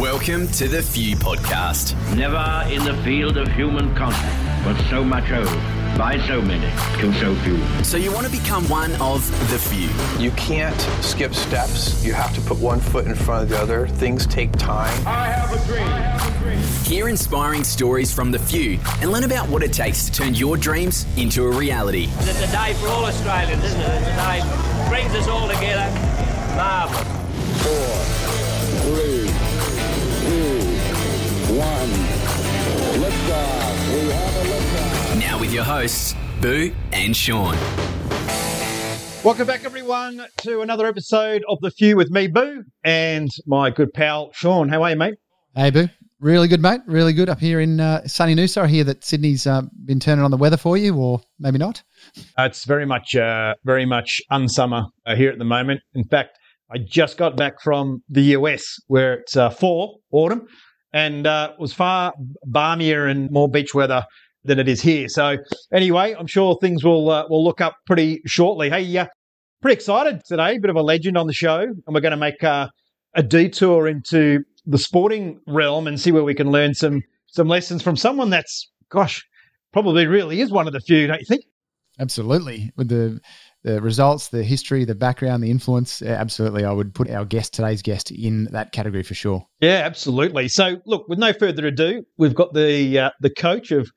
Welcome to the Few Podcast. Never in the field of human contact was so much owed by so many to so few. So, you want to become one of the few. You can't skip steps. You have to put one foot in front of the other. Things take time. I have a dream. Hear inspiring stories from the few and learn about what it takes to turn your dreams into a reality. It's a day for all Australians, isn't it? It's a day brings us all together. Marvellous. four, three, Now, with your hosts, Boo and Sean. Welcome back, everyone, to another episode of The Few with me, Boo, and my good pal, Sean. How are you, mate? Hey, Boo. Really good, mate. Really good up here in uh, sunny Noosa. I hear that Sydney's uh, been turning on the weather for you, or maybe not. Uh, it's very much, uh, very much unsummer uh, here at the moment. In fact, I just got back from the US where it's uh, fall, autumn, and uh, was far balmier and more beach weather than it is here. So, anyway, I'm sure things will uh, will look up pretty shortly. Hey, uh, pretty excited today. Bit of a legend on the show, and we're going to make uh, a detour into the sporting realm and see where we can learn some some lessons from someone that's, gosh, probably really is one of the few, don't you think? Absolutely. With the the results, the history, the background, the influence. Absolutely, I would put our guest, today's guest, in that category for sure. Yeah, absolutely. So, look, with no further ado, we've got the uh, the coach of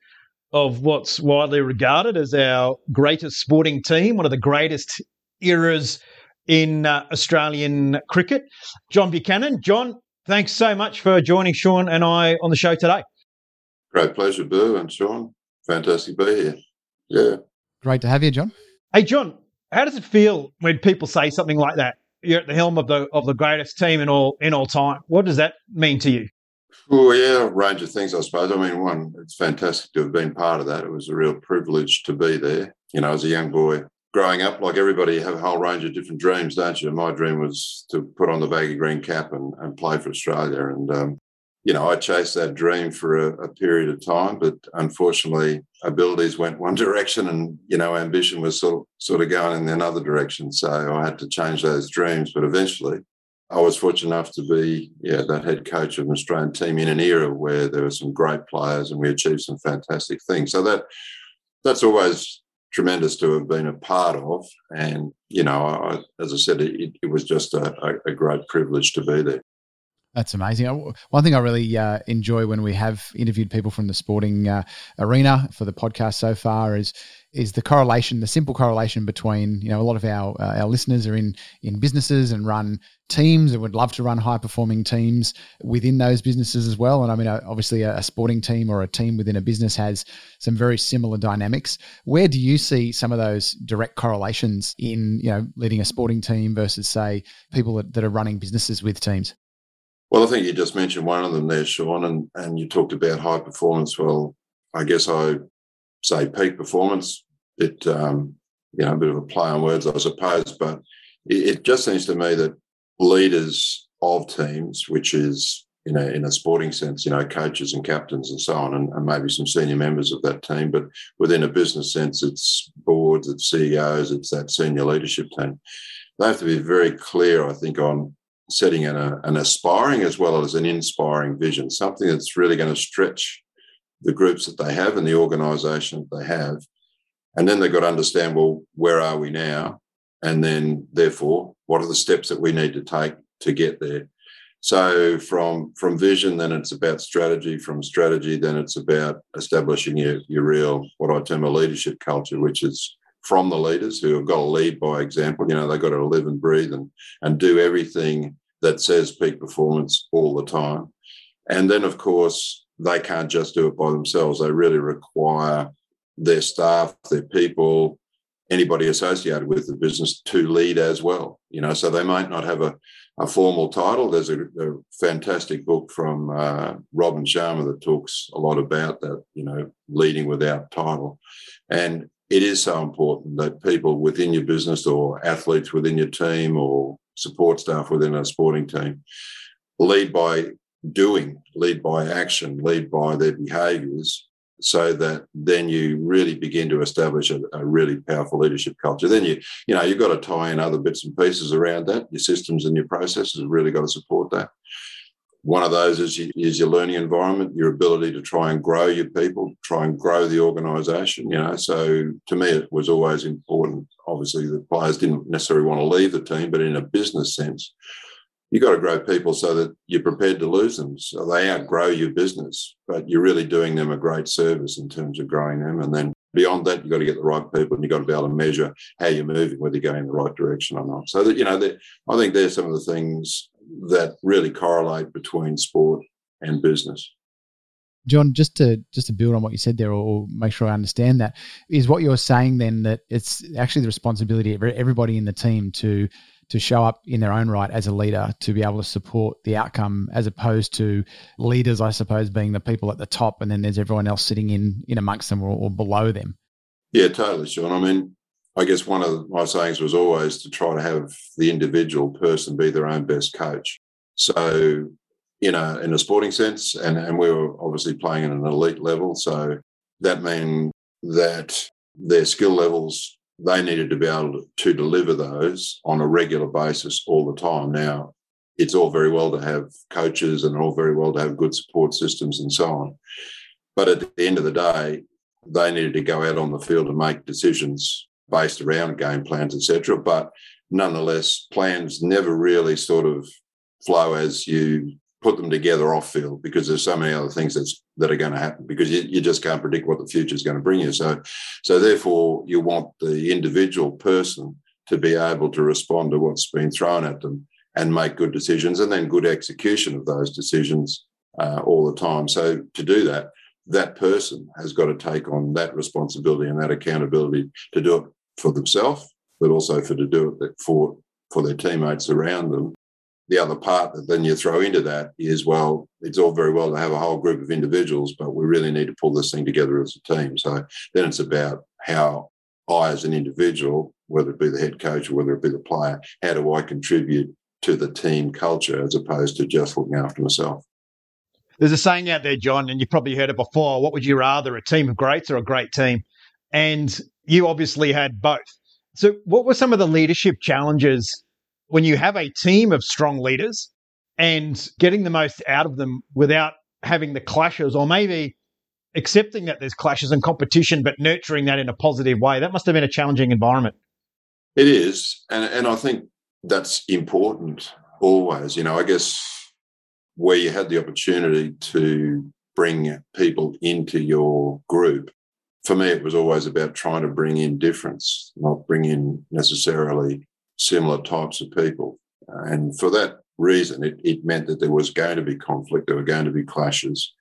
of what's widely regarded as our greatest sporting team, one of the greatest eras in uh, Australian cricket, John Buchanan. John, thanks so much for joining Sean and I on the show today. Great pleasure, Boo and Sean. Fantastic to be here. Yeah. Great to have you, John. Hey, John, how does it feel when people say something like that? You're at the helm of the of the greatest team in all in all time. What does that mean to you? Oh yeah, a range of things, I suppose. I mean, one, it's fantastic to have been part of that. It was a real privilege to be there. You know, as a young boy growing up, like everybody, you have a whole range of different dreams, don't you? My dream was to put on the baggy green cap and, and play for Australia. And, um, you know, I chased that dream for a, a period of time, but unfortunately, abilities went one direction, and you know, ambition was sort of, sort of going in another direction. So I had to change those dreams. But eventually, I was fortunate enough to be, yeah, that head coach of an Australian team in an era where there were some great players, and we achieved some fantastic things. So that that's always tremendous to have been a part of. And you know, I, as I said, it, it was just a, a great privilege to be there. That's amazing. Uh, One thing I really uh, enjoy when we have interviewed people from the sporting uh, arena for the podcast so far is is the correlation, the simple correlation between you know a lot of our uh, our listeners are in in businesses and run teams and would love to run high performing teams within those businesses as well. And I mean, uh, obviously, a, a sporting team or a team within a business has some very similar dynamics. Where do you see some of those direct correlations in you know leading a sporting team versus say people that, that are running businesses with teams? Well, I think you just mentioned one of them there, Sean, and, and you talked about high performance. Well, I guess I say peak performance. It, um, you know, a bit of a play on words, I suppose, but it, it just seems to me that leaders of teams, which is you know, in a sporting sense, you know, coaches and captains and so on, and, and maybe some senior members of that team, but within a business sense, it's boards, it's CEOs, it's that senior leadership team. They have to be very clear, I think, on setting an, an aspiring as well as an inspiring vision, something that's really going to stretch the groups that they have and the organisation that they have. And then they've got to understand, well, where are we now? And then, therefore, what are the steps that we need to take to get there? So from from vision, then it's about strategy. From strategy, then it's about establishing your, your real, what I term a leadership culture, which is from the leaders who have got to lead by example. You know, they've got to live and breathe and, and do everything that says peak performance all the time. And then, of course, they can't just do it by themselves. They really require their staff, their people, anybody associated with the business to lead as well. You know, so they might not have a, a formal title. There's a, a fantastic book from uh, Robin Sharma that talks a lot about that, you know, leading without title. And it is so important that people within your business or athletes within your team or support staff within a sporting team lead by doing, lead by action, lead by their behaviours, so that then you really begin to establish a, a, really powerful leadership culture. Then you, you know, you've got to tie in other bits and pieces around that. Your systems and your processes have really got to support that. One of those is, is your learning environment, your ability to try and grow your people, try and grow the organisation. You know, so to me, it was always important. Obviously, the players didn't necessarily want to leave the team, but in a business sense, you got to grow people so that you're prepared to lose them. So they outgrow your business, but you're really doing them a great service in terms of growing them. And then beyond that, you've got to get the right people and you've got to be able to measure how you're moving, whether you're going in the right direction or not. So that, you know, I think there's some of the things that really correlate between sport and business. John, just to just to build on what you said there, or make sure I understand that, is what you're saying then that it's actually the responsibility of everybody in the team to to show up in their own right as a leader to be able to support the outcome as opposed to leaders i suppose being the people at the top and then there's everyone else sitting in in amongst them or, or below them yeah totally sean i mean i guess one of my sayings was always to try to have the individual person be their own best coach so you know in a sporting sense and, and we were obviously playing at an elite level so that meant that their skill levels they needed to be able to, deliver those on a regular basis all the time. Now, it's all very well to have coaches and all very well to have good support systems and so on. But at the end of the day, they needed to go out on the field and make decisions based around game plans, etc. But nonetheless, plans never really sort of flow as you put them together off field because there's so many other things that's that are going to happen because you, you just can't predict what the future is going to bring you. So, so therefore, you want the individual person to be able to respond to what's been thrown at them and make good decisions, and then good execution of those decisions uh, all the time. So, to do that, that person has got to take on that responsibility and that accountability to do it for themselves, but also for to do it for for their teammates around them the other part that then you throw into that is well, it's all very well to have a whole group of individuals, but we really need to pull this thing together as a team. So then it's about how I, as an individual, whether it be the head coach or whether it be the player, how do I contribute to the team culture as opposed to just looking after myself? There's a saying out there, John, and you've probably heard it before. What would you rather, a team of greats or a great team? And you obviously had both. So, what were some of the leadership challenges when you have a team of strong leaders and getting the most out of them without having the clashes or maybe accepting that there's clashes and competition but nurturing that in a positive way? That must have been a challenging environment. It is. And and i think that's important always. You know i guess where you had the opportunity to bring people into your group for me it was always about trying to bring in difference not bring in necessarily similar types of people. Uh, and for that reason, it, it meant that there was going to be conflict, there were going to be clashes,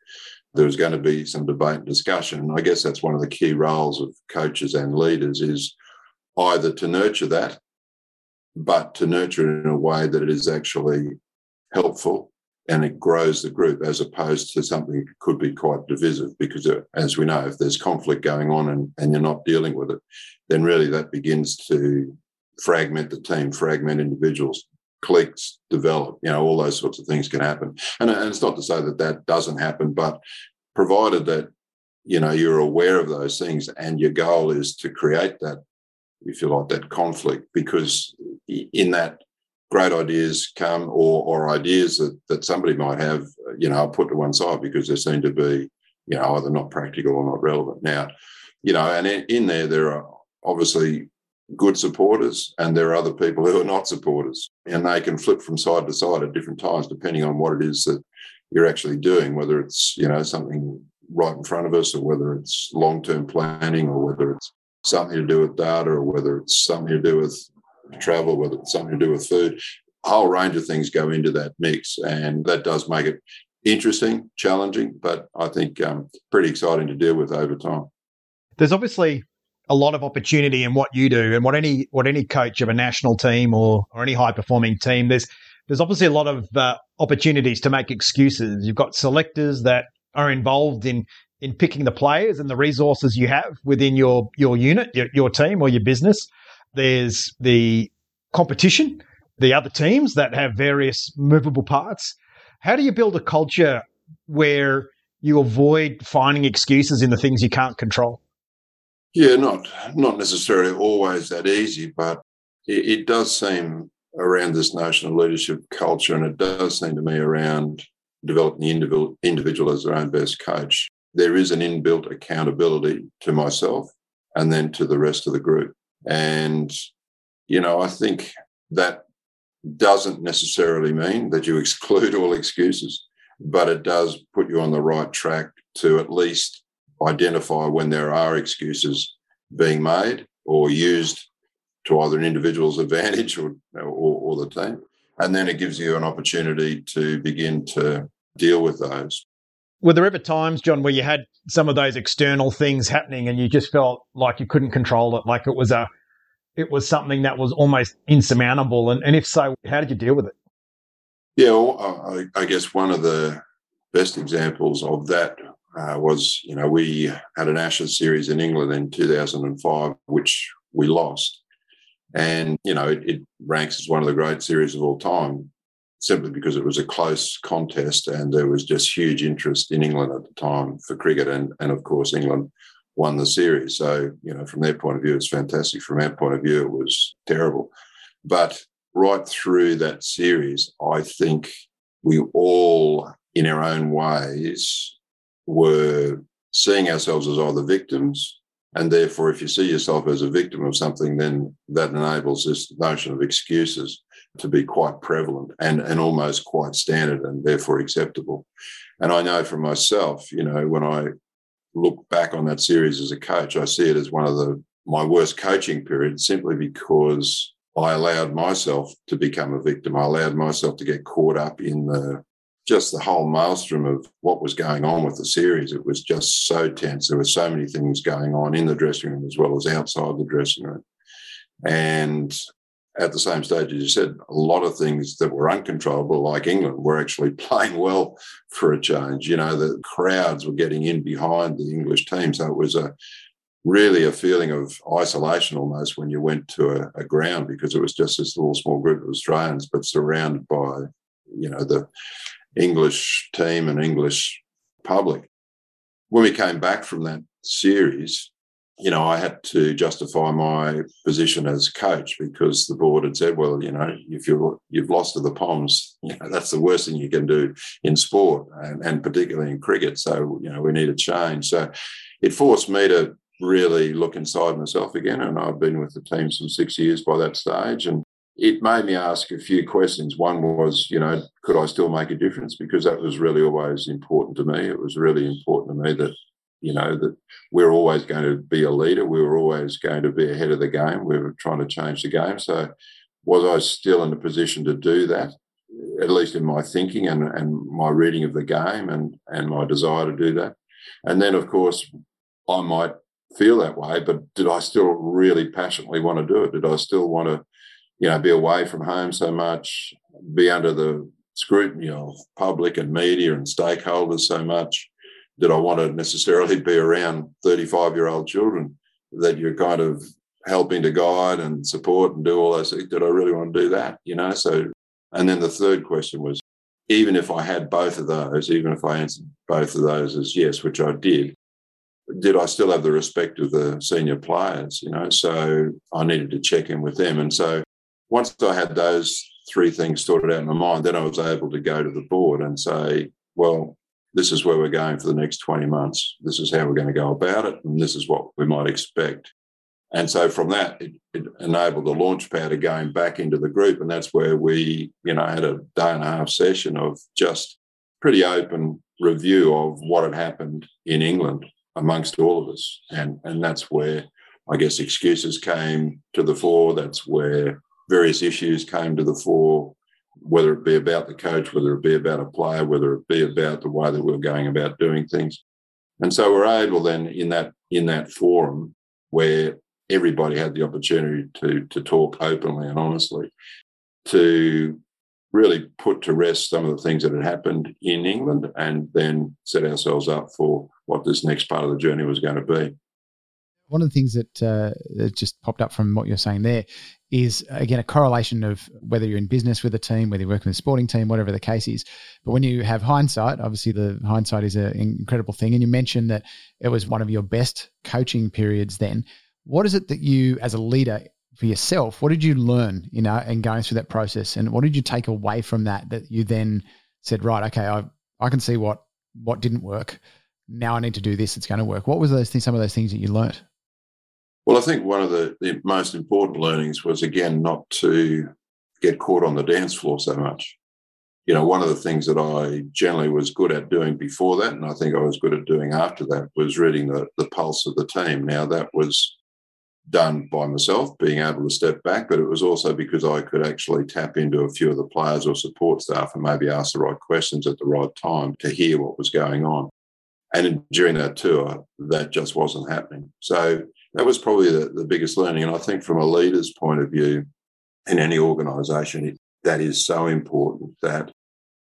there was going to be some debate and discussion. And I guess that's one of the key roles of coaches and leaders is either to nurture that, but to nurture it in a way that it is actually helpful and it grows the group as opposed to something that could be quite divisive because uh, as we know if there's conflict going on and, and you're not dealing with it then really that begins to fragment the team, fragment individuals, cliques develop. You know, all those sorts of things can happen. And, and it's not to say that that doesn't happen, but provided that you know you're aware of those things and your goal is to create that, if you like, that conflict, because in that great ideas come or or ideas that that somebody might have, you know, put to one side because they seem to be, you know, either not practical or not relevant. Now, you know, and in, in there there are obviously good supporters and there are other people who are not supporters and they can flip from side to side at different times depending on what it is that you're actually doing whether it's you know something right in front of us or whether it's long-term planning or whether it's something to do with data or whether it's something to do with travel whether it's something to do with food a whole range of things go into that mix and that does make it interesting challenging but i think um, pretty exciting to deal with over time. There's obviously a lot of opportunity in what you do and what any what any coach of a national team or or any high performing team there's there's obviously a lot of uh, opportunities to make excuses. You've got selectors that are involved in in picking the players and the resources you have within your your unit your, your team or your business there's the competition the other teams that have various movable parts. How do you build a culture where you avoid finding excuses in the things you can't control? Yeah, not not necessarily always that easy, but it, it, does seem around this notion of leadership culture, and it does seem to me around developing the individual, individual as their own best coach, there is an inbuilt accountability to myself and then to the rest of the group. And, you know, I think that doesn't necessarily mean that you exclude all excuses, but it does put you on the right track to at least identify when there are excuses being made or used to either an individual's advantage or, or, or the team. And then it gives you an opportunity to begin to deal with those. Were there ever times, John, where you had some of those external things happening and you just felt like you couldn't control it, like it was a it was something that was almost insurmountable? And, and if so, how did you deal with it? Yeah, well, I, I, guess one of the best examples of that uh, was, you know, we had an Ashes series in England in 2005, which we lost. And, you know, it, it ranks as one of the great series of all time simply because it was a close contest and there was just huge interest in England at the time for cricket. And, and of course, England won the series. So, you know, from their point of view, it's fantastic. From our point of view, it was terrible. But right through that series, I think we all, in our own ways, were seeing ourselves as either victims. And therefore, if you see yourself as a victim of something, then that enables this notion of excuses to be quite prevalent and, and almost quite standard and therefore acceptable. And I know for myself, you know, when I look back on that series as a coach, I see it as one of the my worst coaching periods simply because I allowed myself to become a victim. I allowed myself to get caught up in the just the whole maelstrom of what was going on with the series. It was just so tense. There were so many things going on in the dressing room as well as outside the dressing room. And at the same stage, as you said, a lot of things that were uncontrollable, like England, were actually playing well for a change. You know, the crowds were getting in behind the English team. So it was a really a feeling of isolation almost when you went to a, a ground because it was just this little small group of Australians, but surrounded by, you know, the English team and English public. When we came back from that series, you know, I had to justify my position as coach because the board had said, well, you know, if you're you've lost to the Poms, you know, that's the worst thing you can do in sport and, and particularly in cricket. So, you know, we need a change. So it forced me to really look inside myself again. And I've been with the team some six years by that stage. And it made me ask a few questions. One was, you know, could I still make a difference? Because that was really always important to me. It was really important to me that you know, that we're always going to be a leader. We were always going to be ahead of the game. We were trying to change the game. So, was I still in a position to do that? At least in my thinking and, and my reading of the game and, and my desire to do that. And then, of course, I might feel that way, but did I still really passionately want to do it? Did I still want to, you know, be away from home so much, be under the scrutiny of public and media and stakeholders so much? Did I want to necessarily be around 35 year old children that you're kind of helping to guide and support and do all those things? Did I really want to do that? You know, so, and then the third question was even if I had both of those, even if I answered both of those as yes, which I did, did I still have the respect of the senior players? You know, so I needed to check in with them. And so once I had those three things sorted out in my mind, then I was able to go to the board and say, well, this is where we're going for the next 20 months. This is how we're going to go about it, and this is what we might expect. And so from that, it, it enabled the launch pad of going back into the group. And that's where we, you know, had a day and a half session of just pretty open review of what had happened in England amongst all of us. And, and that's where I guess excuses came to the fore. That's where various issues came to the fore whether it be about the coach, whether it be about a player, whether it be about the way that we're going about doing things. And so we're able then in that in that forum where everybody had the opportunity to to talk openly and honestly, to really put to rest some of the things that had happened in England and then set ourselves up for what this next part of the journey was going to be. One of the things that, uh, that just popped up from what you're saying there is again a correlation of whether you're in business with a team, whether you're working with a sporting team, whatever the case is. But when you have hindsight, obviously the hindsight is an incredible thing. And you mentioned that it was one of your best coaching periods then. What is it that you, as a leader for yourself, what did you learn, you know, and going through that process? And what did you take away from that that you then said, right, okay, I I can see what what didn't work. Now I need to do this. It's going to work. What was those things? Some of those things that you learnt. Well, I think one of the, the most important learnings was again not to get caught on the dance floor so much. You know, one of the things that I generally was good at doing before that, and I think I was good at doing after that, was reading the, the pulse of the team. Now, that was done by myself, being able to step back, but it was also because I could actually tap into a few of the players or support staff and maybe ask the right questions at the right time to hear what was going on. And during that tour, that just wasn't happening. So that was probably the, the biggest learning. And I think from a leader's point of view in any organization, that is so important that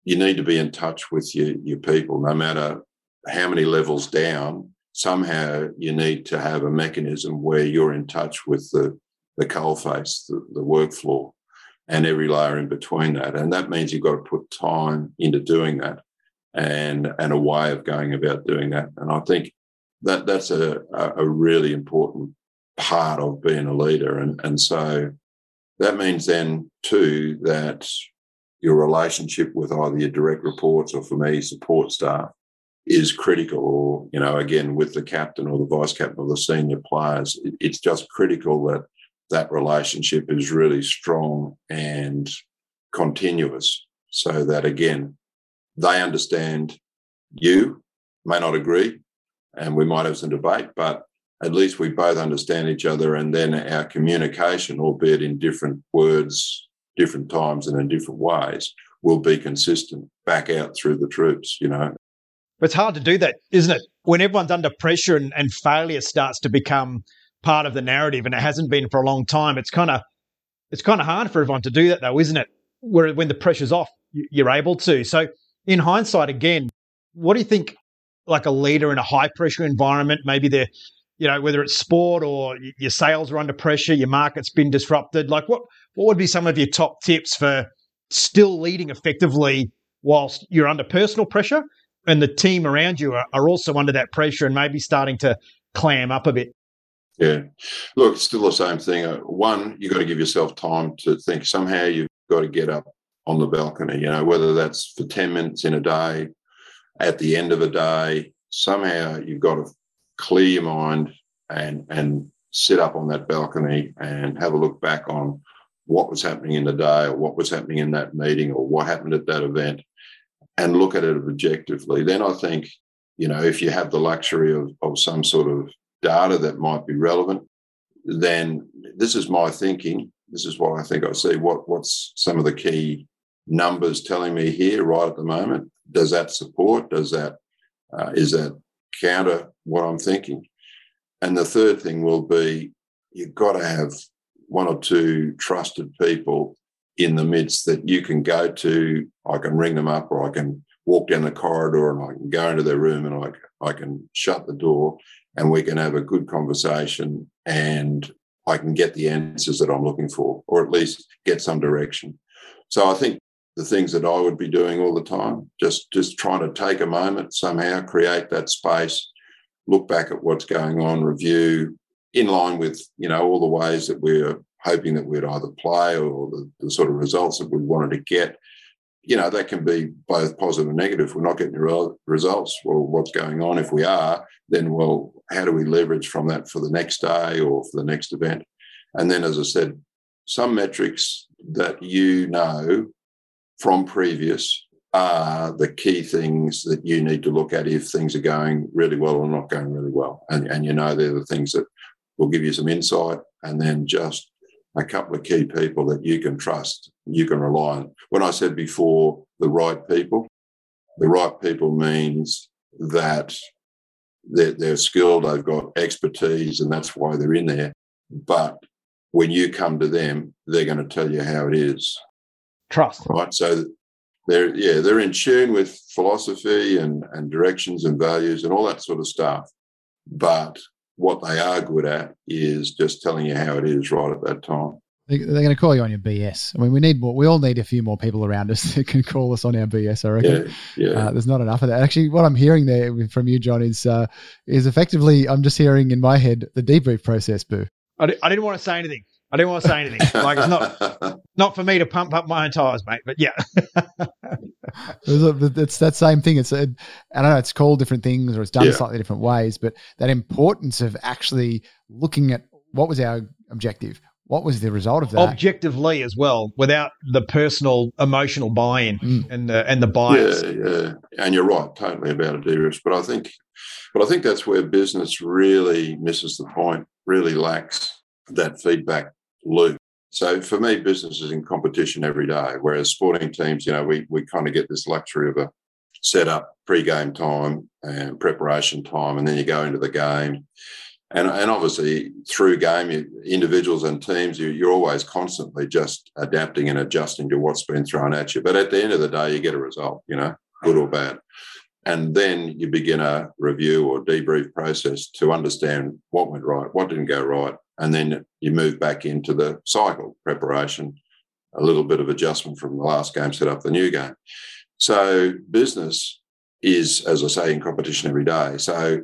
you need to be in touch with your, your people, no matter how many levels down. Somehow you need to have a mechanism where you're in touch with the, the coal face, the, the work floor, and every layer in between that. And that means you've got to put time into doing that and, and a way of going about doing that. And I think that that's a, a really important part of being a leader. And, and so that means then too that your relationship with either your direct reports or for me, support staff is critical or, you know, again, with the captain or the vice captain or the senior players, it's just critical that that relationship is really strong and continuous so that again, they understand you, may not agree, and we might have some debate, but at least we both understand each other and then our communication, albeit in different words, different times and in different ways, will be consistent back out through the troops, you know. But it's hard to do that, isn't it? When everyone's under pressure and, and failure starts to become part of the narrative and it hasn't been for a long time, it's kind of it's kind of hard for everyone to do that though, isn't it? Where when the pressure's off, you're able to. So in hindsight again, what do you think like a leader in a high pressure environment. Maybe they're, you know, whether it's sport or your sales are under pressure, your market's been disrupted. Like, what what would be some of your top tips for still leading effectively whilst you're under personal pressure and the team around you are, are also under that pressure and maybe starting to clam up a bit? Yeah. Look, it's still the same thing. Uh, one, you've got to give yourself time to think. Somehow you've got to get up on the balcony, you know, whether that's for 10 minutes in a day, at the end of a day, somehow you've got to clear your mind and and sit up on that balcony and have a look back on what was happening in the day or what was happening in that meeting or what happened at that event and look at it objectively. Then I think, you know, if you have the luxury of, of some sort of data that might be relevant, then this is my thinking. This is what I think I see. What what's some of the key numbers telling me here right at the moment? Does that support? Does that uh, is that counter what I'm thinking? And the third thing will be you've got to have one or two trusted people in the midst that you can go to. I can ring them up, or I can walk down the corridor and I can go into their room and I, I can shut the door and we can have a good conversation and I can get the answers that I'm looking for, or at least get some direction. So I think the things that I would be doing all the time. Just just trying to take a moment somehow, create that space, look back at what's going on, review in line with you know all the ways that we're hoping that we'd either play or the, the sort of results that we wanted to get. You know, that can be both positive and negative. If we're not getting results, well, what's going on? If we are, then well, how do we leverage from that for the next day or for the next event? And then, as I said, some metrics that you know from previous are the key things that you need to look at if things are going really well or not going really well. And, and you know, they're the things that will give you some insight and then just a couple of key people that you can trust, you can rely on. When I said before, the right people, the right people means that they're, they're skilled, they've got expertise, and that's why they're in there. But when you come to them, they're going to tell you how it is trust. Right. So they're yeah, they're in tune with philosophy and, and directions and values and all that sort of stuff. But what they are good at is just telling you how it is right at that time. They're going to call you on your BS. I mean, we need more. We all need a few more people around us that can call us on our BS. I reckon. Yeah, yeah. Uh, there's not enough of that. Actually, what I'm hearing there from you, John, is uh, is effectively I'm just hearing in my head the debrief process. Boo. I, I didn't want to say anything. I didn't want to say anything. Like it's not not for me to pump up my own tires, mate. But yeah. it's that same thing. It's a, I don't know. It's called different things or it's done Yeah. slightly different ways, but that importance of actually looking at what was our objective, what was the result of that. Objectively as well, without the personal emotional buy-in Mm. and the and the bias. Yeah, yeah, and you're right, totally about it, Darius. But I think, but I think that's where business really misses the point. Really lacks that feedback loop. So for me, business is in competition every day, whereas sporting teams, you know, we we kind of get this luxury of a set up pre-game time and preparation time, and then you go into the game. And, and obviously through game, you, individuals and teams, you, you're always constantly just adapting and adjusting to what's been thrown at you. But at the end of the day, you get a result, you know, good or bad. And then you begin a review or debrief process to understand what went right, what didn't go right. And then you move back into the cycle preparation, a little bit of adjustment from the last game, set up the new game. So business is, as I say, in competition every day. So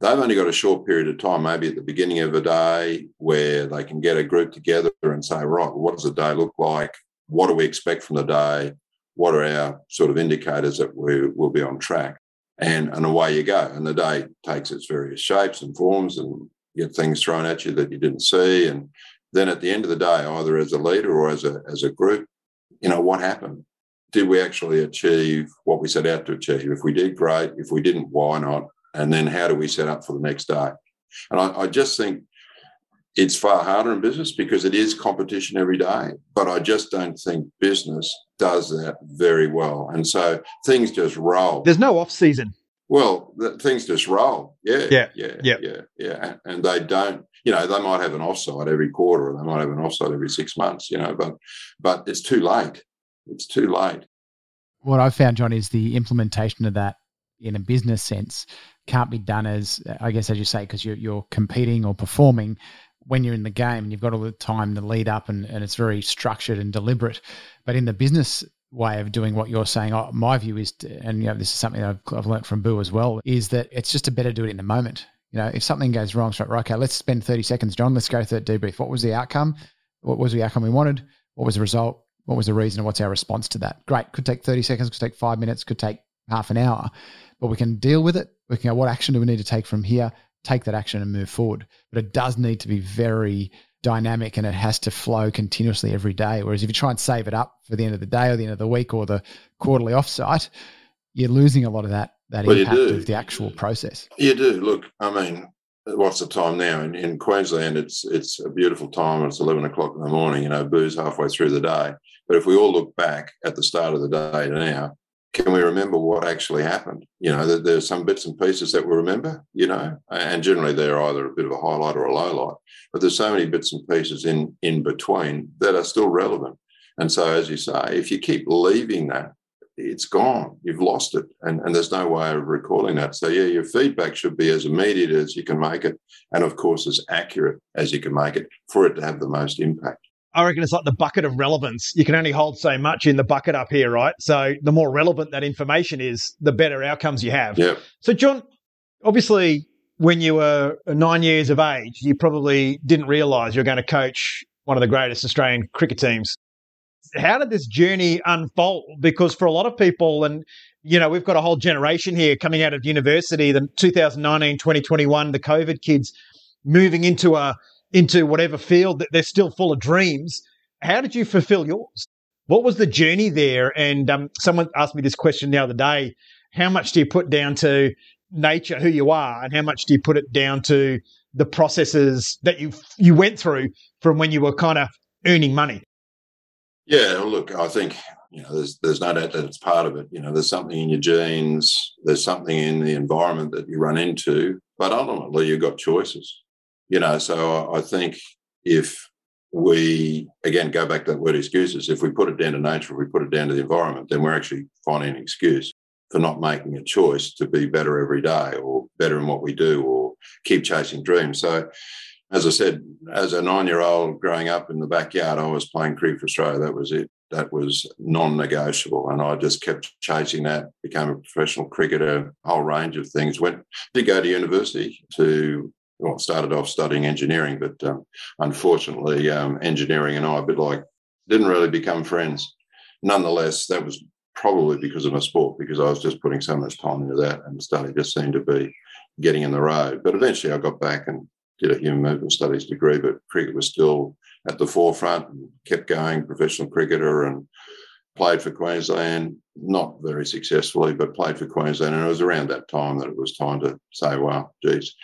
they've only got a short period of time, maybe at the beginning of a day, where they can get a group together and say, right, what does the day look like? What do we expect from the day? What are our sort of indicators that we will be on track? And, and away you go. And the day takes its various shapes and forms and get things thrown at you that you didn't see. And then at the end of the day, either as a leader or as a, as a group, you know, what happened? Did we actually achieve what we set out to achieve? If we did, great. If we didn't, why not? and then how do we set up for the next day? And I, I, just think it's far harder in business because it is competition every day. But I just don't think business does that very well. And so things just roll. There's no off season. Well, the, things just roll. Yeah, Yeah, yeah, yeah. yeah, yeah. And they don't, you know, they might have an offsite every quarter, or they might have an offsite every six months, you know, but but it's too late. It's too late. What I've found, John, is the implementation of that in a business sense can't be done as, I guess, as you say, because you're, you're competing or performing when you're in the game and you've got all the time to lead up and, and it's very structured and deliberate. But in the business way of doing what you're saying, uh, my view is, to, and you know, this is something I've, I've learned from Boo as well, is that it's just a better do it in the moment. You know, if something goes wrong, it's like, right, okay, let's spend 30 seconds, John. Let's go through debrief. What was the outcome? What was the outcome we wanted? What was the result? What was the reason? And what's our response to that? Great. Could take 30 seconds, could take five minutes, could take half an hour, but we can deal with it. We can go, what action do we need to take from here? Take that action and move forward. But it does need to be very dynamic and it has to flow continuously every day. Whereas if you try and save it up for the end of the day or the end of the week or the quarterly offsite, you're losing a lot of that that Well, impact of the actual process. You do. Look, I mean, what's the time now? In, in Queensland, it's it's a beautiful time. It's 11 o'clock in the morning, you know, booze halfway through the day. But if we all look back at the start of the day to now, can we remember what actually happened? You know, there, there's some bits and pieces that we remember, you know, and generally they're either a bit of a highlight or a low light. But there's so many bits and pieces in in between that are still relevant. And so, as you say, if you keep leaving that, it's gone. You've lost it, and, and there's no way of recalling that. So, yeah, your feedback should be as immediate as you can make it, and of course, as accurate as you can make it for it to have the most impact. I reckon it's like the bucket of relevance. You can only hold so much in the bucket up here, right? So the more relevant that information is, the better outcomes you have. Yeah. So, John, obviously, when you were nine years of age, you probably didn't realize you're going to coach one of the greatest Australian cricket teams. How did this journey unfold? Because for a lot of people, and you know, we've got a whole generation here coming out of university, the 2019, 2021, the COVID kids moving into a into whatever field that they're still full of dreams. How did you fulfill yours? What was the journey there? And um, someone asked me this question the other day: How much do you put down to nature, who you are, and how much do you put it down to the processes that you you went through from when you were kind of earning money? Yeah, look, I think you know there's there's no doubt that it's part of it. You know, there's something in your genes, there's something in the environment that you run into, but ultimately you've got choices. You know, so I think if we again go back to that word excuses, if we put it down to nature, if we put it down to the environment, then we're actually finding an excuse for not making a choice to be better every day or better in what we do or keep chasing dreams. So as I said, as a nine-year-old growing up in the backyard, I was playing cricket for Australia. That was it. That was non-negotiable, and I just kept chasing that. Became a professional cricketer, a whole range of things. Went did go to university to well, started off studying engineering, but um, unfortunately, um, engineering and I, a bit like, didn't really become friends. Nonetheless, that was probably because of my sport, because I was just putting so much time into that and study just seemed to be getting in the road. But eventually I got back and did a human movement studies degree, but cricket was still at the forefront and kept going, professional cricketer and played for Queensland, not very successfully, but played for Queensland. And it was around that time that it was time to say, well, geez,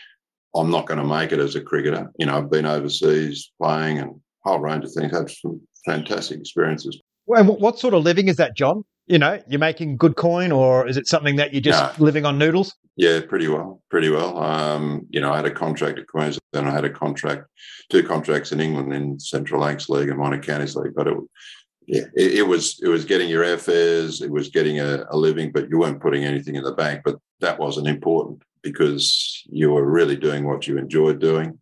I'm not going to make it as a cricketer. You know, I've been overseas playing and a whole range of things, had some fantastic experiences. Well, what sort of living is that, John? You know, you're making good coin, or is it something that you're just no. living on noodles? Yeah, pretty well, pretty well. Um, you know, I had a contract at Queensland, then I had a contract, two contracts in England in Central Lancs League and Minor Counties League. But it, yeah, it, it, was it was getting your airfares, it was getting a, a living, but you weren't putting anything in the bank. But that wasn't important because you were really doing what you enjoyed doing,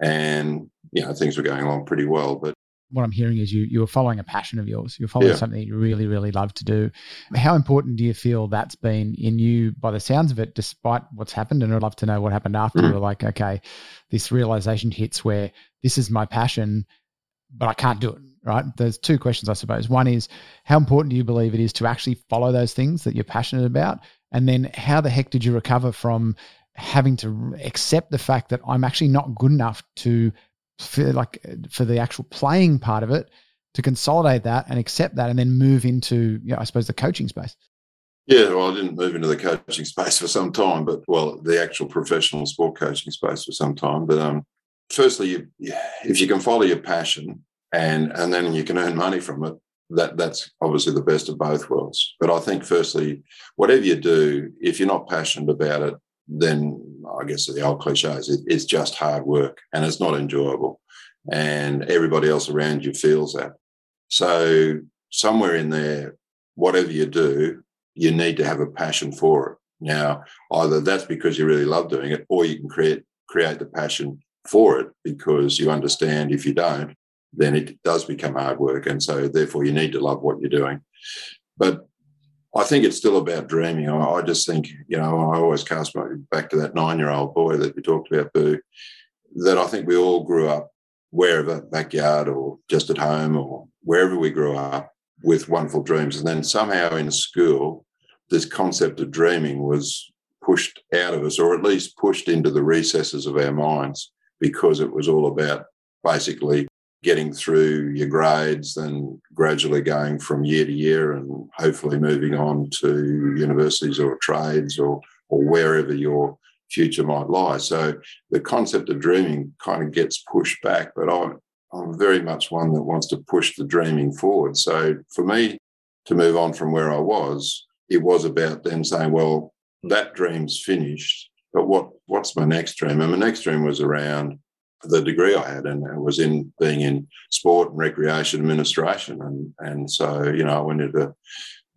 and you know things were going along pretty well. But what I'm hearing is you you're following a passion of yours. You're following yeah. something you really really love to do. How important do you feel that's been in you by the sounds of it, despite what's happened? And I'd love to know what happened after mm. you were like, okay, this realization hits where this is my passion, but I can't do it. Right? There's two questions, I suppose. One is how important do you believe it is to actually follow those things that you're passionate about, and then how the heck did you recover from having to accept the fact that I'm actually not good enough to for like for the actual playing part of it to consolidate that and accept that and then move into you know, I suppose the coaching space. Yeah, well, I didn't move into the coaching space for some time, but well, the actual professional sport coaching space for some time. But um, firstly, you, if you can follow your passion and and then you can earn money from it, that that's obviously the best of both worlds. But I think, firstly, whatever you do, if you're not passionate about it, then I guess the old cliches, it, it's just hard work and it's not enjoyable. And everybody else around you feels that. So, somewhere in there, whatever you do, you need to have a passion for it. Now, either that's because you really love doing it, or you can create create the passion for it because you understand if you don't, then it does become hard work. And so therefore you need to love what you're doing. But I think it's still about dreaming. I, I just think, you know, I always cast my, back to that nine year old boy that we talked about, Boo, that I think we all grew up wherever, backyard or just at home or wherever we grew up with wonderful dreams. And then somehow in school, this concept of dreaming was pushed out of us, or at least pushed into the recesses of our minds, because it was all about basically getting through your grades, then gradually going from year to year and hopefully moving on to universities or trades or, or wherever your future might lie. So the concept of dreaming kind of gets pushed back, but I'm, I'm very much one that wants to push the dreaming forward. So for me to move on from where I was, it was about then saying, well, that dream's finished, but what what's my next dream? And my next dream was around the degree I had, and it was in being in sport and recreation administration. And and so you know, I went into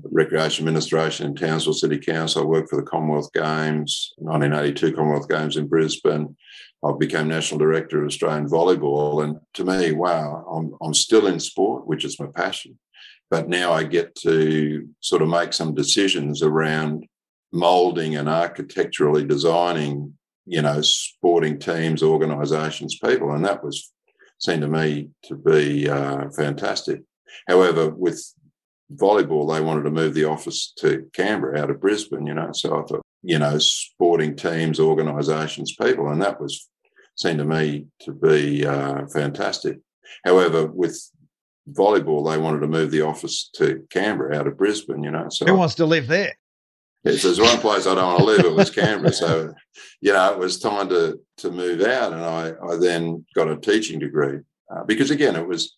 recreation administration in Townsville City Council. I worked for the Commonwealth Games, 1982 Commonwealth Games in Brisbane. I became national director of Australian volleyball, and to me, wow, I'm I'm still in sport, which is my passion. But now I get to sort of make some decisions around molding and architecturally designing you know, sporting teams, organisations, people, and that was seemed to me to be uh, fantastic. However, with volleyball, they wanted to move the office to Canberra out of Brisbane, you know. So I thought, you know, sporting teams, organisations, people, and that was seemed to me to be uh, fantastic. However, with volleyball, they wanted to move the office to Canberra out of Brisbane, you know. So who wants to live there? There's one place I don't want to live, it was Canberra. So, you know, it was time to to move out, and I I then got a teaching degree uh, because again, it was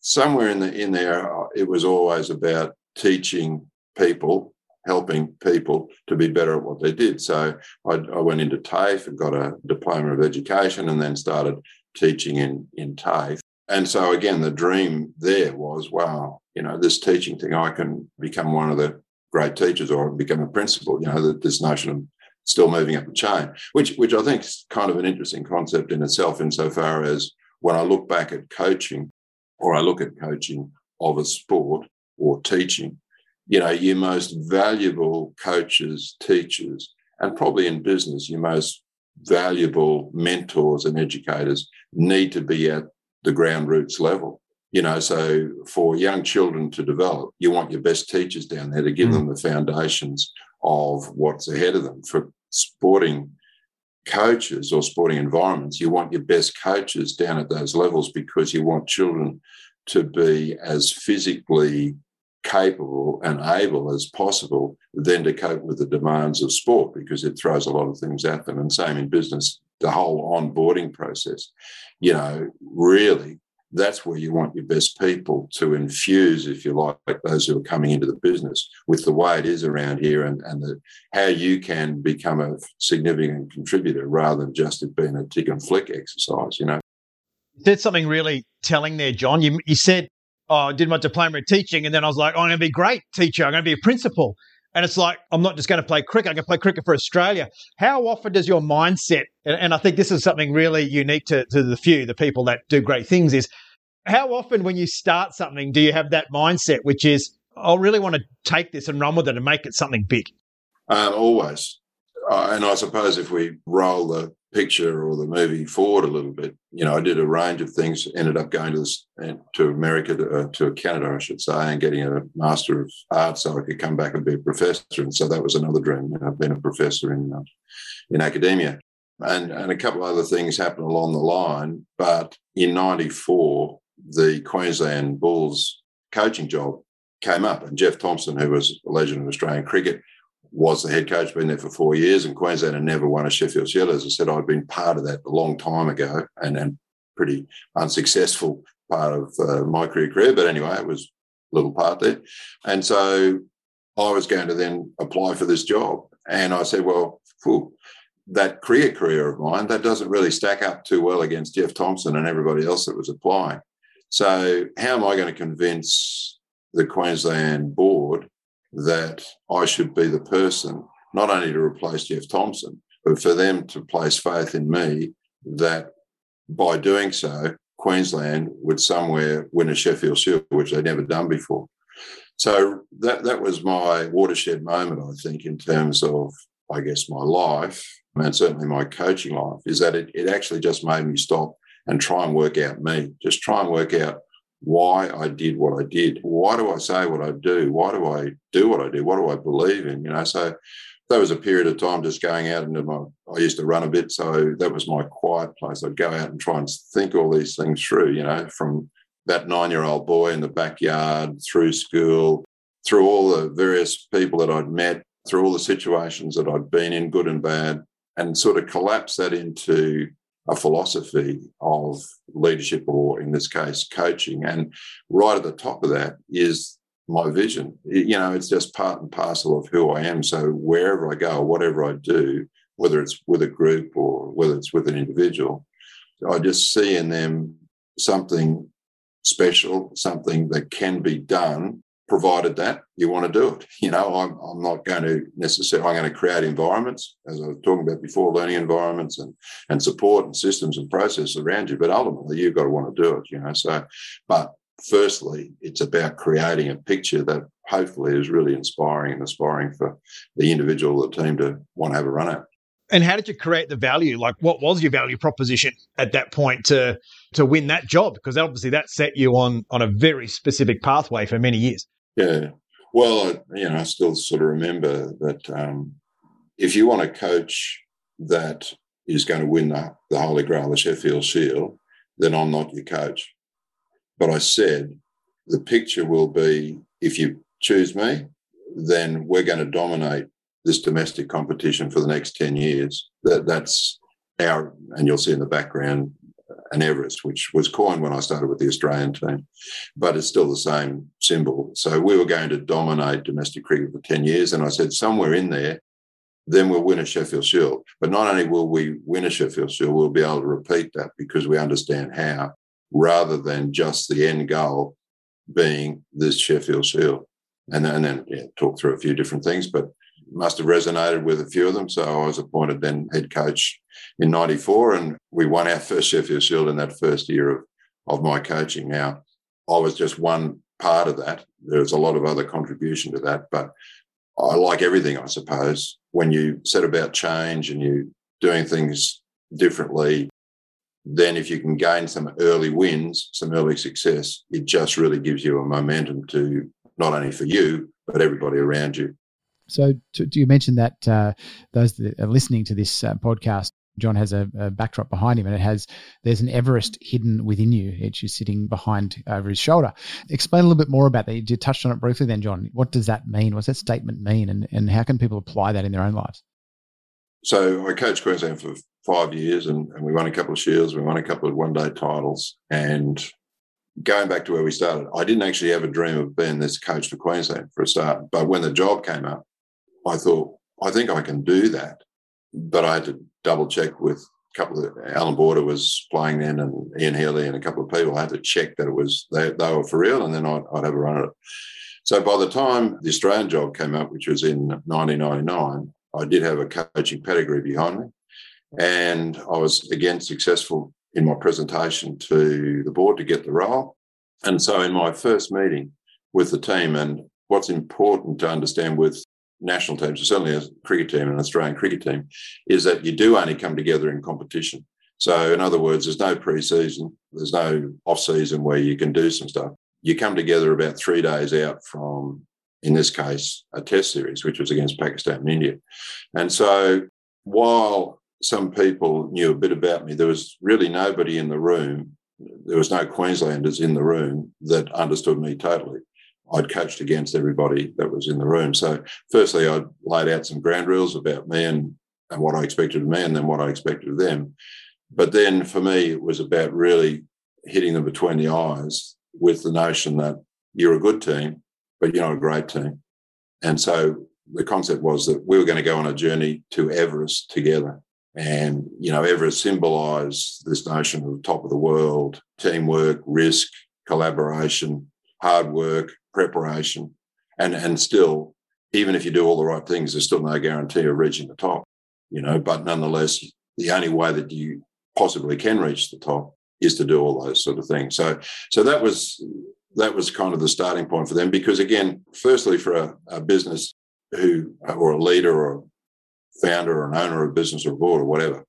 somewhere in the in there. It was always about teaching people, helping people to be better at what they did. So I, I went into TAFE and got a diploma of education, and then started teaching in in TAFE. And so again, the dream there was, wow, you know, this teaching thing, I can become one of the great teachers or become a principal. You know, this notion of still moving up the chain, which which I think is kind of an interesting concept in itself, insofar as when I look back at coaching, or I look at coaching of a sport or teaching, you know, your most valuable coaches, teachers, and probably in business, your most valuable mentors and educators need to be at the ground roots level. You know, so for young children to develop, you want your best teachers down there to give mm. them the foundations of what's ahead of them. For sporting coaches or sporting environments, you want your best coaches down at those levels because you want children to be as physically capable and able as possible then to cope with the demands of sport because it throws a lot of things at them. And same in business, the whole onboarding process. You know, really, that's where you want your best people to infuse, if you like, those who are coming into the business with the way it is around here and, and the, how you can become a significant contributor rather than just it being a tick and flick exercise, you know. Said something really telling there, John. You, you said oh, I did my diploma in teaching, and then I was like, oh, I'm going to be a great teacher. I'm going to be a principal. And it's like, I'm not just going to play cricket, I'm going to play cricket for Australia. How often does your mindset, and, and I think this is something really unique to, to the few, the people that do great things, is how often when you start something do you have that mindset, which is, I really want to take this and run with it and make it something big? Um, always. Uh, and I suppose if we roll the picture or the movie forward a little bit. You know, I did a range of things. Ended up going to this, to America to, uh, to Canada, I should say, and getting a Master of Arts so I could come back and be a professor. And so that was another dream. You know, I've been a professor in uh, in academia, and and a couple other things happened along the line. But in '94, the Queensland Bulls coaching job came up, and Jeff Thomson, who was a legend of Australian cricket, was the head coach, been there for four years, and Queensland had never won a Sheffield Shield. As I said, I'd been part of that a long time ago and, a pretty unsuccessful part of uh, my career career. But anyway, it was a little part there. And so I was going to then apply for this job. And I said, well, that career career of mine, that doesn't really stack up too well against Jeff Thomson and everybody else that was applying. So how am I going to convince the Queensland board that I should be the person, not only to replace Jeff Thomson, but for them to place faith in me that by doing so, Queensland would somewhere win a Sheffield Shield, which they'd never done before. So that that was my watershed moment, I think, in terms of, I guess, my life and certainly my coaching life, is that it, it actually just made me stop and try and work out me, just try and work out why I did what I did. Why do I say what I do? Why do I do what I do? What do I believe in? You know, so that was a period of time just going out into my I used to run a bit, so that was my quiet place. I'd go out and try and think all these things through, you know, from that nine-year-old boy in the backyard, through school, through all the various people that I'd met, through all the situations that I'd been in, good and bad, and sort of collapse that into a philosophy of leadership, or in this case, coaching. And right at the top of that is my vision. You know, it's just part and parcel of who I am. So wherever I go, whatever I do, whether it's with a group or whether it's with an individual, I just see in them something special, something that can be done provided that you want to do it. You know, I'm, I'm not going to necessarily, I'm going to create environments, as I was talking about before, learning environments and, and support and systems and processes around you. But ultimately, you've got to want to do it, you know. So, but firstly, it's about creating a picture that hopefully is really inspiring and aspiring for the individual, or the team to want to have a run at. And how did you create the value? Like, what was your value proposition at that point to to win that job? Because obviously that set you on on a very specific pathway for many years. Yeah. Well, I, you know, I still sort of remember that um, if you want a coach that is going to win the, the Holy Grail, the Sheffield Shield, then I'm not your coach. But I said the picture will be if you choose me, then we're going to dominate this domestic competition for the next 10 years. That that's our and you'll see in the background an Everest, which was coined when I started with the Australian team, but it's still the same symbol. So we were going to dominate domestic cricket for 10 years. And I said, somewhere in there, then we'll win a Sheffield Shield. But not only will we win a Sheffield Shield, we'll be able to repeat that because we understand how, rather than just the end goal being this Sheffield Shield. And then, and then yeah, talk through a few different things, but must have resonated with a few of them. So I was appointed then head coach in 94 and we won our first Sheffield Shield in that first year of, of my coaching. Now, I was just one part of that. There's a lot of other contribution to that, but I like everything, I suppose. When you set about change and you doing things differently, then if you can gain some early wins, some early success, it just really gives you a momentum to not only for you, but everybody around you. So, do you mention that uh, those that are listening to this uh, podcast, John has a, a, backdrop behind him, and it has there's an Everest hidden within you. It's just sitting behind over his shoulder. Explain a little bit more about that. You touched on it briefly, then, John. What does that mean? What's that statement mean, and and how can people apply that in their own lives? So, I coached Queensland for five years, and, and we won a couple of shields. We won a couple of one day titles, and going back to where we started, I didn't actually have a dream of being this coach for Queensland for a start. But when the job came up, I thought, I think I can do that. But I had to double check with a couple of Allan Border was playing then and Ian Healy and a couple of people. I had to check that it was they, they were for real and then I'd, I'd have a run at it. So by the time the Australian job came up, which was in 1999, I did have a coaching pedigree behind me. And I was again successful in my presentation to the board to get the role. And so in my first meeting with the team, and what's important to understand with national teams, certainly a cricket team, an Australian cricket team, is that you do only come together in competition. So, in other words, there's no pre-season, there's no off-season where you can do some stuff. You come together about three days out from, in this case, a Test series, which was against Pakistan and India. And so, while some people knew a bit about me, there was really nobody in the room. There was no Queenslanders in the room that understood me totally. I'd coached against everybody that was in the room. So, firstly, I laid out some ground rules about me and, and what I expected of me, and then what I expected of them. But then for me, it was about really hitting them between the eyes with the notion that you're a good team, but you're not a great team. And so the concept was that we were going to go on a journey to Everest together. And, you know, Everest symbolized this notion of top of the world, teamwork, risk, collaboration, hard work, preparation. And, and still, even if you do all the right things, there's still no guarantee of reaching the top, you know, but nonetheless, the only way that you possibly can reach the top is to do all those sort of things. So, so that was, that was kind of the starting point for them because again, firstly, for a, a business who, or a leader or founder or an owner of a business or board or whatever,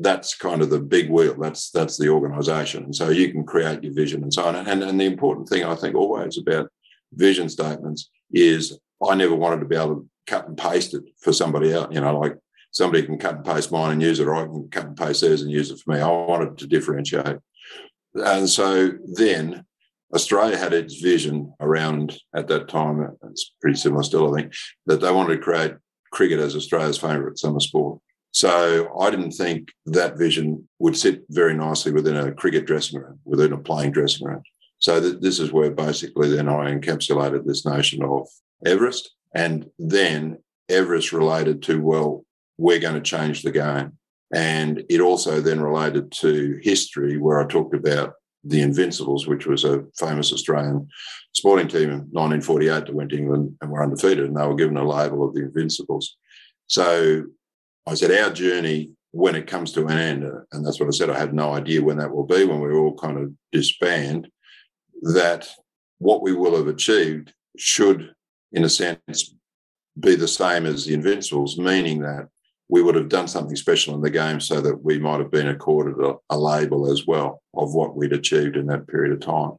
that's kind of the big wheel. That's that's the organisation, and so you can create your vision and so on. And and the important thing I think always about vision statements is I never wanted to be able to cut and paste it for somebody else. You know, like somebody can cut and paste mine and use it, or I can cut and paste theirs and use it for me. I wanted to differentiate. And so then Australia had its vision around at that time, it's pretty similar still, I think, that they wanted to create cricket as Australia's favourite summer sport. So I didn't think that vision would sit very nicely within a cricket dressing room, within a playing dressing room. So th- this is where basically then I encapsulated this notion of Everest, and then Everest related to well, we're going to change the game, and it also then related to history, where I talked about the Invincibles, which was a famous Australian sporting team in 1948 that went to England and were undefeated, and they were given a label of the Invincibles. So I said, our journey when it comes to an end, and that's what I said, I have no idea when that will be, when we all kind of disband, that what we will have achieved should, in a sense, be the same as the Invincibles, meaning that we would have done something special in the game so that we might have been accorded a, a, label as well of what we'd achieved in that period of time.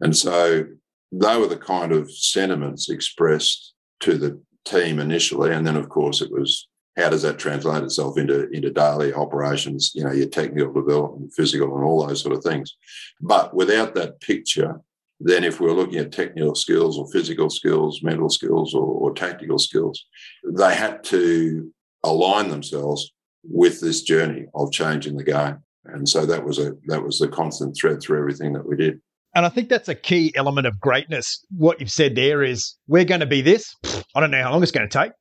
And so they were the kind of sentiments expressed to the team initially. And then, of course, it was how does that translate itself into, into daily operations, you know, your technical development, physical, and all those sort of things. But without that picture, then if we're looking at technical skills or physical skills, mental skills, or, or tactical skills, they had to align themselves with this journey of changing the game. And so that was a that was the constant thread through everything that we did. And I think that's a key element of greatness. What you've said there is we're going to be this. I don't know how long it's going to take,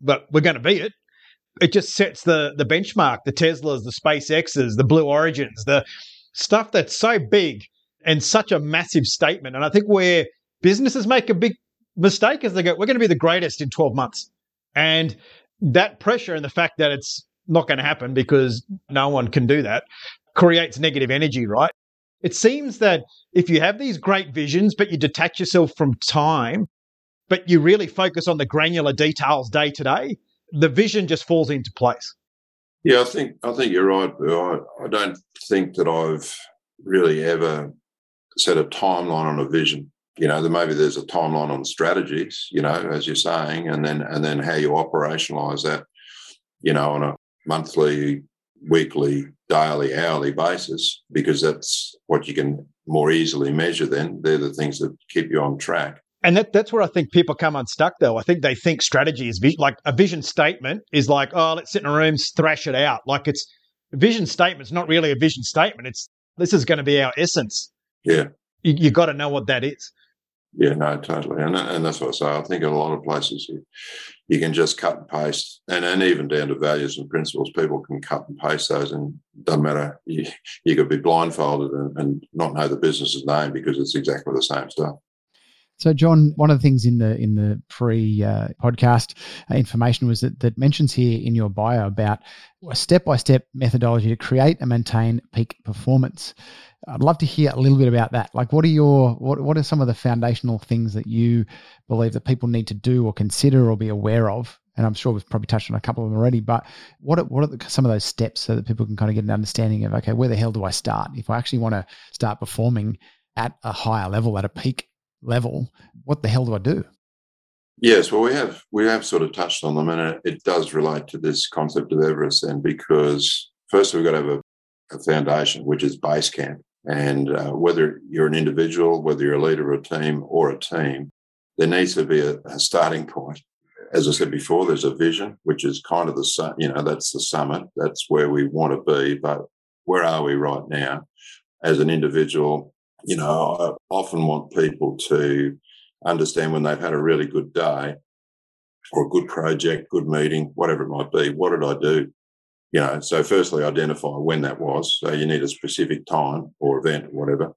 but we're going to be it. It just sets the the benchmark. The Teslas, the SpaceXs, the Blue Origins, the stuff that's so big and such a massive statement. And I think where businesses make a big mistake is they go, "We're going to be the greatest in 12 months," and that pressure and the fact that it's not going to happen because no one can do that creates negative energy, right? It seems that if you have these great visions, but you detach yourself from time, but you really focus on the granular details day to day, the vision just falls into place. Yeah, I think I think you're right, I, I don't think that I've really ever set a timeline on a vision. You know, that maybe there's a timeline on strategies, you know, as you're saying, and then and then how you operationalize that, you know, on a monthly, weekly, daily, hourly basis, because that's what you can more easily measure then. They're the things that keep you on track. And that, that's where I think people come unstuck, though. I think they think strategy is like a vision statement is like, oh, let's sit in a room, thrash it out. Like it's vision statement statement's not really a vision statement. It's this is going to be our essence. Yeah. You, you got to know what that is. Yeah, no, totally. And, and that's what I say. I think in a lot of places you, you can just cut and paste, and, and even down to values and principles, people can cut and paste those, and doesn't matter. You, you could be blindfolded and, and not know the business's name because it's exactly the same stuff. So, John, one of the things in the in the pre uh, podcast uh, information was that that mentions here in your bio about a step by step methodology to create and maintain peak performance. I'd love to hear a little bit about that. Like, what are your what what are some of the foundational things that you believe that people need to do or consider or be aware of? And I'm sure we've probably touched on a couple of them already. But what are, what are the, some of those steps so that people can kind of get an understanding of okay, where the hell do I start if I actually want to start performing at a higher level, at a peak level, what the hell do I do? Yes, well, we have we have sort of touched on them, and it, does relate to this concept of Everest. And because first we've got to have a, a foundation, which is base camp, and uh, whether you're an individual, whether you're a leader of a team or a team, there needs to be a, a starting point. As I said before, there's a vision, which is kind of the you know that's the summit, that's where we want to be, but where are we right now? As an individual, you know, I often want people to understand when they've had a really good day or a good project, good meeting, whatever it might be, what did I do? You know, so firstly, identify when that was. So you need a specific time or event or whatever.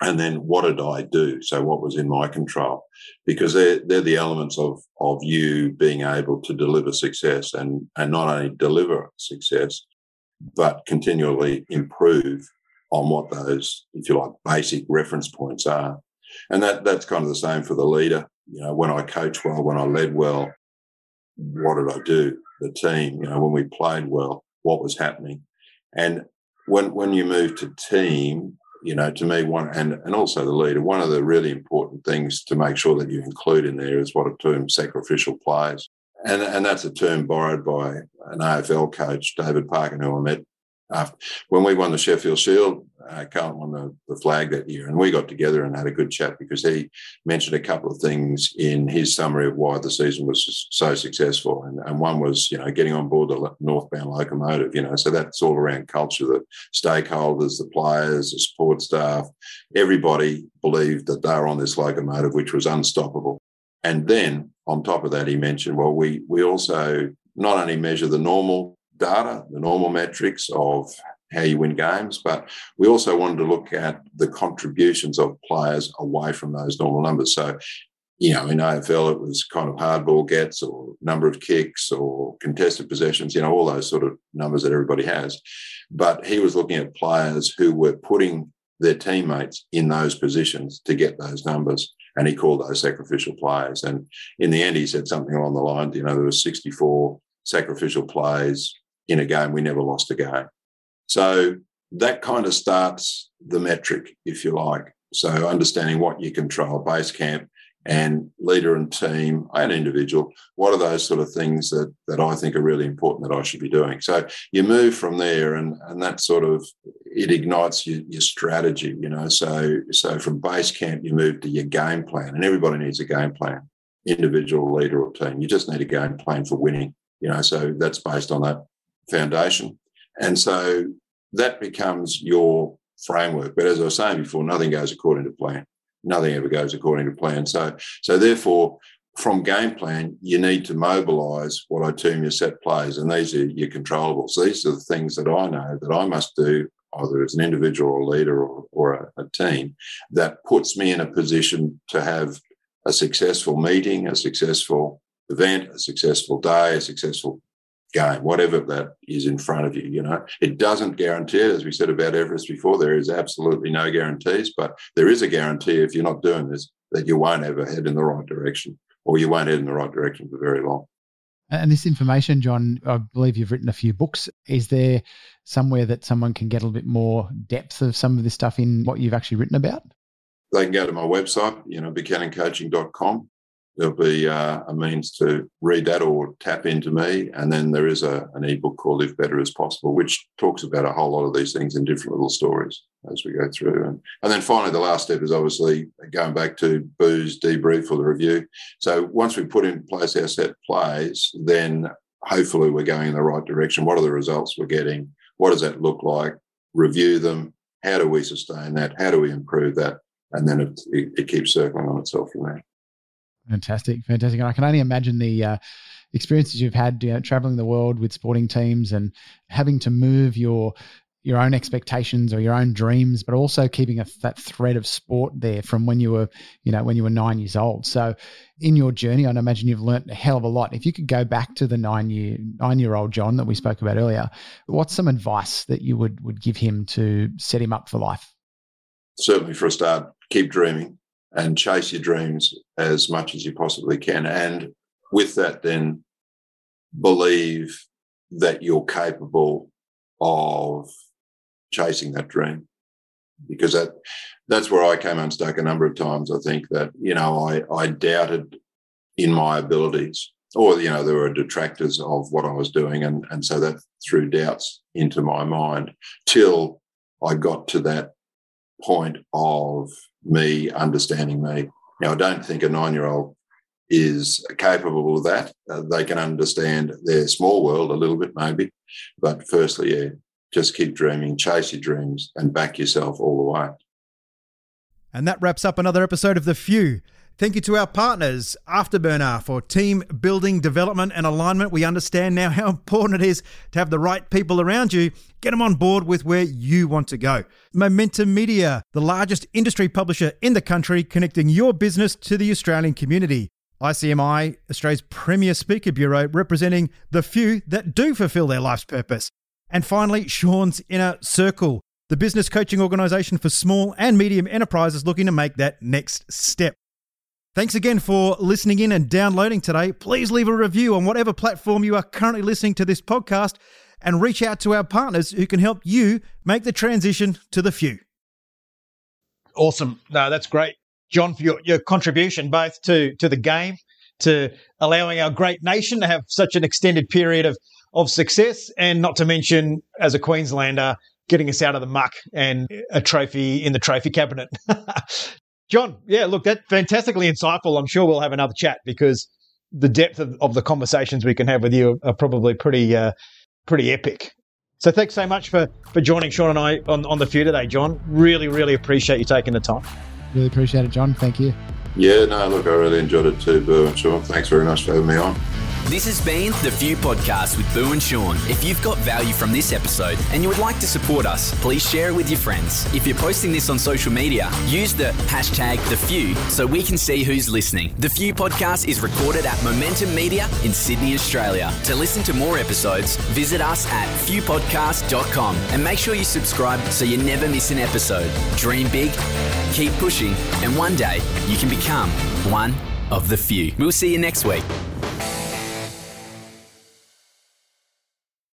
And then what did I do? So what was in my control? Because they're, they're the elements of, of you being able to deliver success and, and not only deliver success, but continually improve on what those, if you like, basic reference points are. And that that's kind of the same for the leader. You know, when I coach well, when I led well, what did I do? The team, you know, when we played well, what was happening? And when when you move to team, you know, to me, one and, and also the leader, one of the really important things to make sure that you include in there is what a term sacrificial players. And, and that's a term borrowed by an AFL coach, David Parkin, who I met when we won the Sheffield Shield, uh, Carlton won the, the, flag that year, and we got together and had a good chat because he mentioned a couple of things in his summary of why the season was so successful, and, and one was you know getting on board the northbound locomotive, you know, so that's all around culture. The stakeholders, the players, the support staff, everybody believed that they were on this locomotive, which was unstoppable. And then on top of that, he mentioned, well, we we also not only measure the normal data, the normal metrics of how you win games, but we also wanted to look at the contributions of players away from those normal numbers. So, you know, in AFL, it was kind of hardball gets or number of kicks or contested possessions, you know, all those sort of numbers that everybody has. But he was looking at players who were putting their teammates in those positions to get those numbers. And he called those sacrificial players. And in the end, he said something along the lines, you know, there were 64 sacrificial plays in a game. We never lost a game. So that kind of starts the metric, if you like. So understanding what you control, base camp and leader and team and individual, what are those sort of things that that I think are really important that I should be doing? So you move from there and and that sort of it ignites your, your strategy, you know. So so from base camp you move to your game plan and everybody needs a game plan, individual, leader or team. You just need a game plan for winning, you know. So that's based on that foundation. And so that becomes your framework. But as I was saying before, nothing goes according to plan. Nothing ever goes according to plan. So, so therefore, from game plan, you need to mobilize what I term your set plays, and these are your controllables. These are the things that I know that I must do, either as an individual or leader or, or a, a team, that puts me in a position to have a successful meeting, a successful event, a successful day, a successful game, whatever that is in front of you. You know, it doesn't guarantee it, as we said about Everest before. There is absolutely no guarantees, but there is a guarantee if you're not doing this that you won't ever head in the right direction, or you won't head in the right direction for very long. And this information, John, I believe you've written a few books. Is there somewhere that someone can get a little bit more depth of some of this stuff in what you've actually written about? They can go to my website, you know, buchanancoaching.com. There'll be uh, a means to read that or tap into me. And then there is a, an ebook called Live Better as Possible, which talks about a whole lot of these things in different little stories as we go through. And, and then finally, the last step is obviously going back to Boo's debrief or the review. So once we put in place our set plays, then hopefully we're going in the right direction. What are the results we're getting? What does that look like? Review them. How do we sustain that? How do we improve that? And then it, it, it keeps circling on itself from there. Fantastic, fantastic. And I can only imagine the uh, experiences you've had you know, traveling the world with sporting teams and having to move your your own expectations or your own dreams, but also keeping a, that thread of sport there from when you were, you know, when you were nine years old. So, in your journey, I'd imagine you've learned a hell of a lot. If you could go back to the nine year nine year old John that we spoke about earlier, what's some advice that you would would give him to set him up for life? Certainly, for a start, keep dreaming and chase your dreams as much as you possibly can. And with that, then believe that you're capable of chasing that dream. Because that that's where I came unstuck a number of times. I think that, you know, I, I doubted in my abilities. Or, you know, there were detractors of what I was doing. And, and so that threw doubts into my mind till I got to that point of me understanding me. Now, I don't think a nine year old is capable of that. Uh, they can understand their small world a little bit, maybe. But firstly, yeah, just keep dreaming, chase your dreams, and back yourself all the way. And that wraps up another episode of The Few. Thank you to our partners, Afterburner, for team building, development, and alignment. We understand now how important it is to have the right people around you. Get them on board with where you want to go. Momentum Media, the largest industry publisher in the country, connecting your business to the Australian community. ICMI, Australia's premier speaker bureau, representing the few that do fulfill their life's purpose. And finally, Sean's Inner Circle, the business coaching organisation for small and medium enterprises looking to make that next step. Thanks again for listening in and downloading today. Please leave a review on whatever platform you are currently listening to this podcast and reach out to our partners who can help you make the transition to the few. Awesome. No, that's great. John, for your, your contribution both to, to the game, to allowing our great nation to have such an extended period of, of success, and not to mention, as a Queenslander, getting us out of the muck and a trophy in the trophy cabinet. John, yeah, look, that's fantastically insightful. I'm sure we'll have another chat because the depth of, of the conversations we can have with you are probably pretty uh, pretty epic. So thanks so much for for joining Sean and I on, on the few today, John. Really, really appreciate you taking the time. Really appreciate it, John. Thank you. Yeah, no, look, I really enjoyed it too, Boo and Sean. Thanks very much for having me on. This has been The Few Podcast with Boo and Sean. If you've got value from this episode and you would like to support us, please share it with your friends. If you're posting this on social media, use the hashtag The Few so we can see who's listening. The Few Podcast is recorded at Momentum Media in Sydney, Australia. To listen to more episodes, visit us at fewpodcast.com and make sure you subscribe so you never miss an episode. Dream big, keep pushing, and one day you can become one of the few. We'll see you next week.